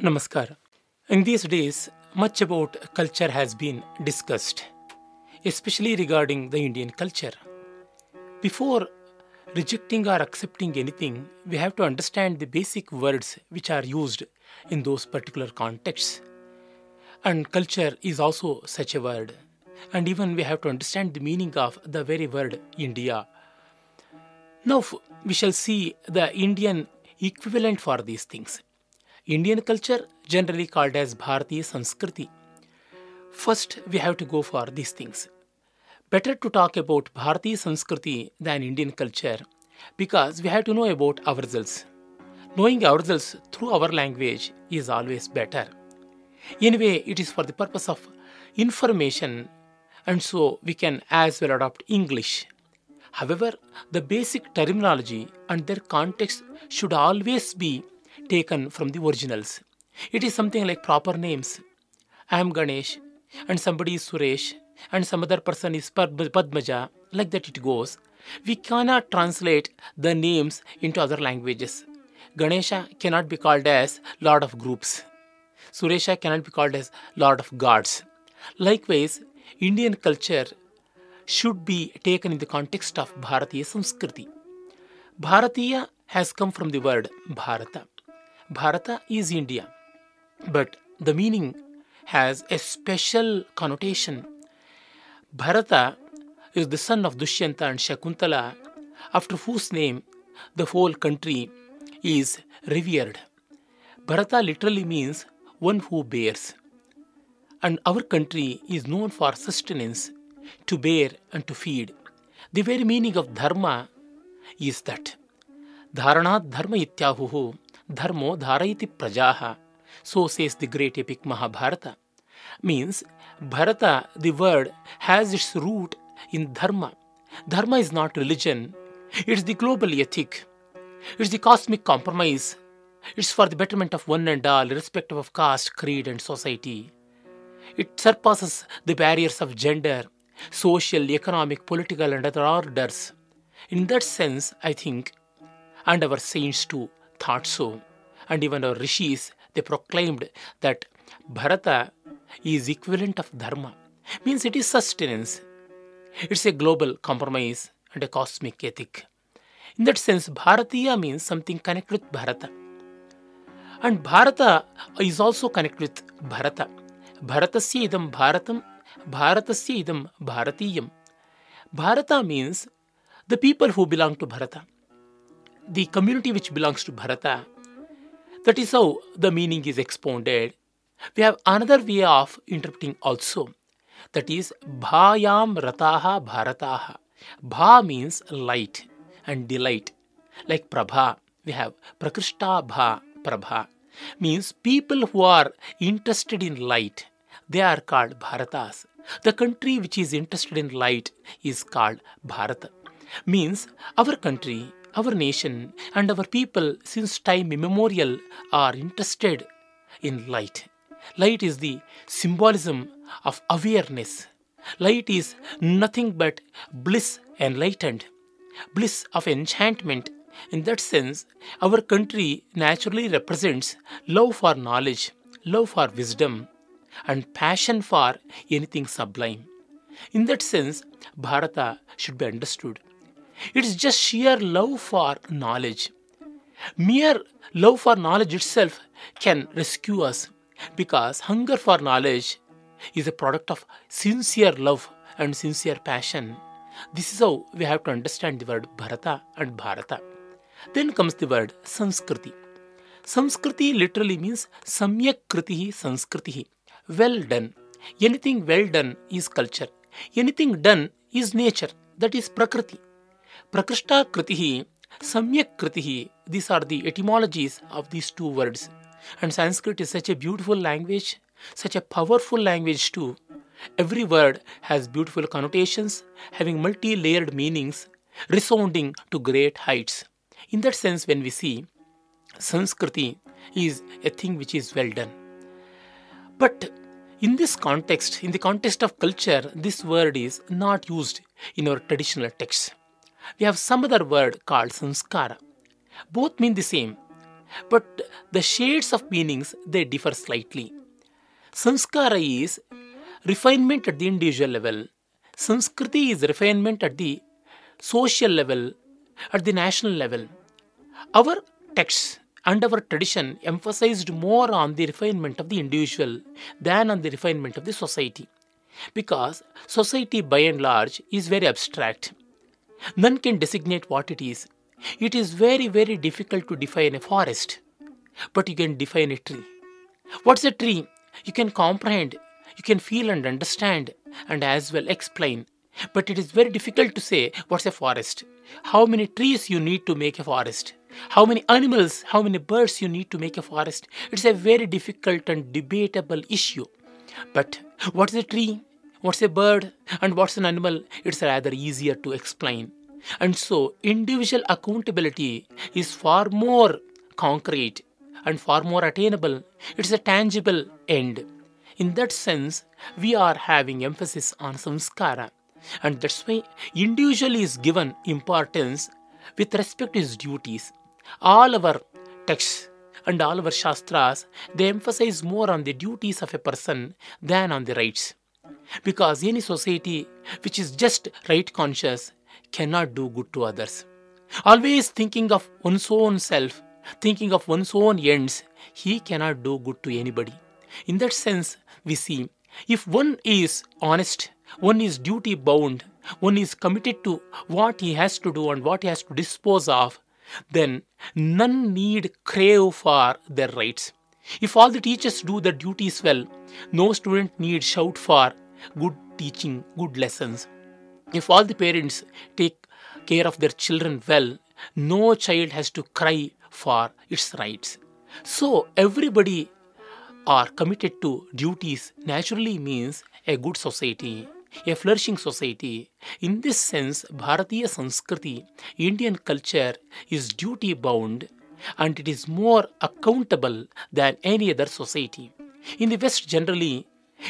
Namaskar. In these days, much about culture has been discussed, especially regarding the Indian culture. Before rejecting or accepting anything, we have to understand the basic words which are used in those particular contexts. And culture is also such a word. And even we have to understand the meaning of the very word India. Now we shall see the Indian equivalent for these things. Indian culture, generally called as Bharatiya Sanskriti. First, we have to go for these things. Better to talk about Bharatiya Sanskriti than Indian culture because we have to know about ourselves. Knowing ourselves through our language is always better. Anyway, it is for the purpose of information, and so we can as well adopt English. However, the basic terminology and their context should always be taken from the originals. It is something like proper names. I am Ganesh, and somebody is Suresh, and some other person is Pad- Padmaja. Like that it goes. We cannot translate the names into other languages. Ganesha cannot be called as Lord of Groups. Suresha cannot be called as Lord of Gods. Likewise, Indian culture should be taken in the context of Bharatiya Sanskriti. Bharatiya has come from the word Bharata. Bharata is India, but the meaning has a special connotation. Bharata is the son of Dushyanta and Shakuntala, after whose name the whole country is revered. Bharata literally means one who bears. And our country is known for sustenance, to bear and to feed. The very meaning of dharma is that. Dharanat dharma ityahuhu, dharmo dharayati prajaha. So says the great epic Mahabharata. Means, Bharata, the word, has its root in dharma. Dharma is not religion, it's the global ethic. It's the cosmic compromise. It's for the betterment of one and all, irrespective of caste, creed, and society. It surpasses the barriers of gender, social, economic, political, and other orders. In that sense, I think, and our saints too thought so, and even our rishis, they proclaimed that Bharata is equivalent of Dharma. Means it is sustenance. It's a global compromise and a cosmic ethic. In that sense, Bharatiya means something connected with Bharata. And Bharata is also connected with Bharata. Bharatasya idam Bharatam, Bharatasya idam Bharatiyam. Bharata means the people who belong to Bharata, the community which belongs to Bharata. That is how the meaning is expounded. We have another way of interpreting also. That is Bhayam Rataha Bharataha. Bha means light and delight. Like Prabha, we have Prakrishta Bha, Prabha. Means people who are interested in light, they are called Bharatas. The country which is interested in light is called Bharata. Means our country, our nation, and our people since time immemorial are interested in light. Light is the symbolism of awareness. Light is nothing but bliss enlightened, bliss of enchantment. In that sense, our country naturally represents love for knowledge, love for wisdom, and passion for anything sublime. In that sense, Bharata should be understood. It is just sheer love for knowledge. Mere love for knowledge itself can rescue us because hunger for knowledge is a product of sincere love and sincere passion. This is how we have to understand the word Bharata and Bharata. Then comes the word Sanskriti. Sanskriti literally means Samyak Kritihi Sanskritihi. Well done. Anything well done is culture. Anything done is nature. That is Prakriti. Prakrishta Kritihi, Samyak Kritihi. These are the etymologies of these two words. And Sanskrit is such a beautiful language, such a powerful language too. Every word has beautiful connotations, having multi layered meanings, resounding to great heights. In that sense, when we see Sanskriti is a thing which is well done. But in this context, in the context of culture, this word is not used in our traditional texts. We have some other word called sanskara. Both mean the same. but the shades of meanings they differ slightly. Sanskara is refinement at the individual level. Sanskriti is refinement at the social level, at the national level. Our texts and our tradition emphasized more on the refinement of the individual than on the refinement of the society. Because society by and large is very abstract. None can designate what it is. It is very, very difficult to define a forest, but you can define a tree. What's a tree? You can comprehend, you can feel and understand, and as well explain. But it is very difficult to say what's a forest. How many trees you need to make a forest? How many animals, how many birds you need to make a forest? It's a very difficult and debatable issue. But what's a tree? What's a bird? And what's an animal? It's rather easier to explain. And so, individual accountability is far more concrete and far more attainable. It's a tangible end. In that sense, we are having emphasis on samskara. And that's why individual is given importance with respect to his duties. All our texts and all our shastras, they emphasize more on the duties of a person than on the rights. Because any society which is just right conscious cannot do good to others. Always thinking of one's own self, thinking of one's own ends, he cannot do good to anybody. In that sense, we see if one is honest, one is duty bound, one is committed to what he has to do and what he has to dispose of, then none need crave for their rights. If all the teachers do their duties well, no student need shout for good teaching, good lessons. If all the parents take care of their children well, no child has to cry for its rights. So everybody are committed to duties naturally means a good society, a flourishing society. In this sense, Bharatiya Sanskriti, Indian culture, is duty bound and it is more accountable than any other society. In the West, generally,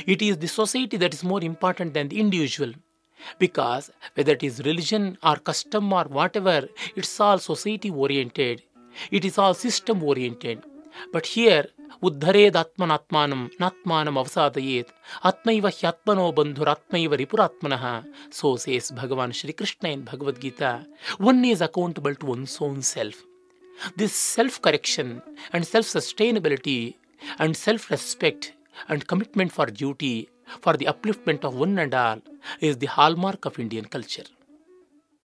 it is the society that is more important than the individual. Because whether it is religion or custom or whatever, it's all society oriented, it is all system oriented. But here, ಉದ್ಧರೇದ್ ಆತ್ಮನಾತ್ಮಾನಂ ನಾತ್ಮಾನಂ ಅವಸಾದಯೇತ್ ಆತ್ಮೈವ ha. So says Bhagavan says Krishna in Bhagavad Gita. One is accountable to one's own self this self correction and self sustainability and self respect and commitment for duty for the upliftment of one and all is the hallmark of Indian culture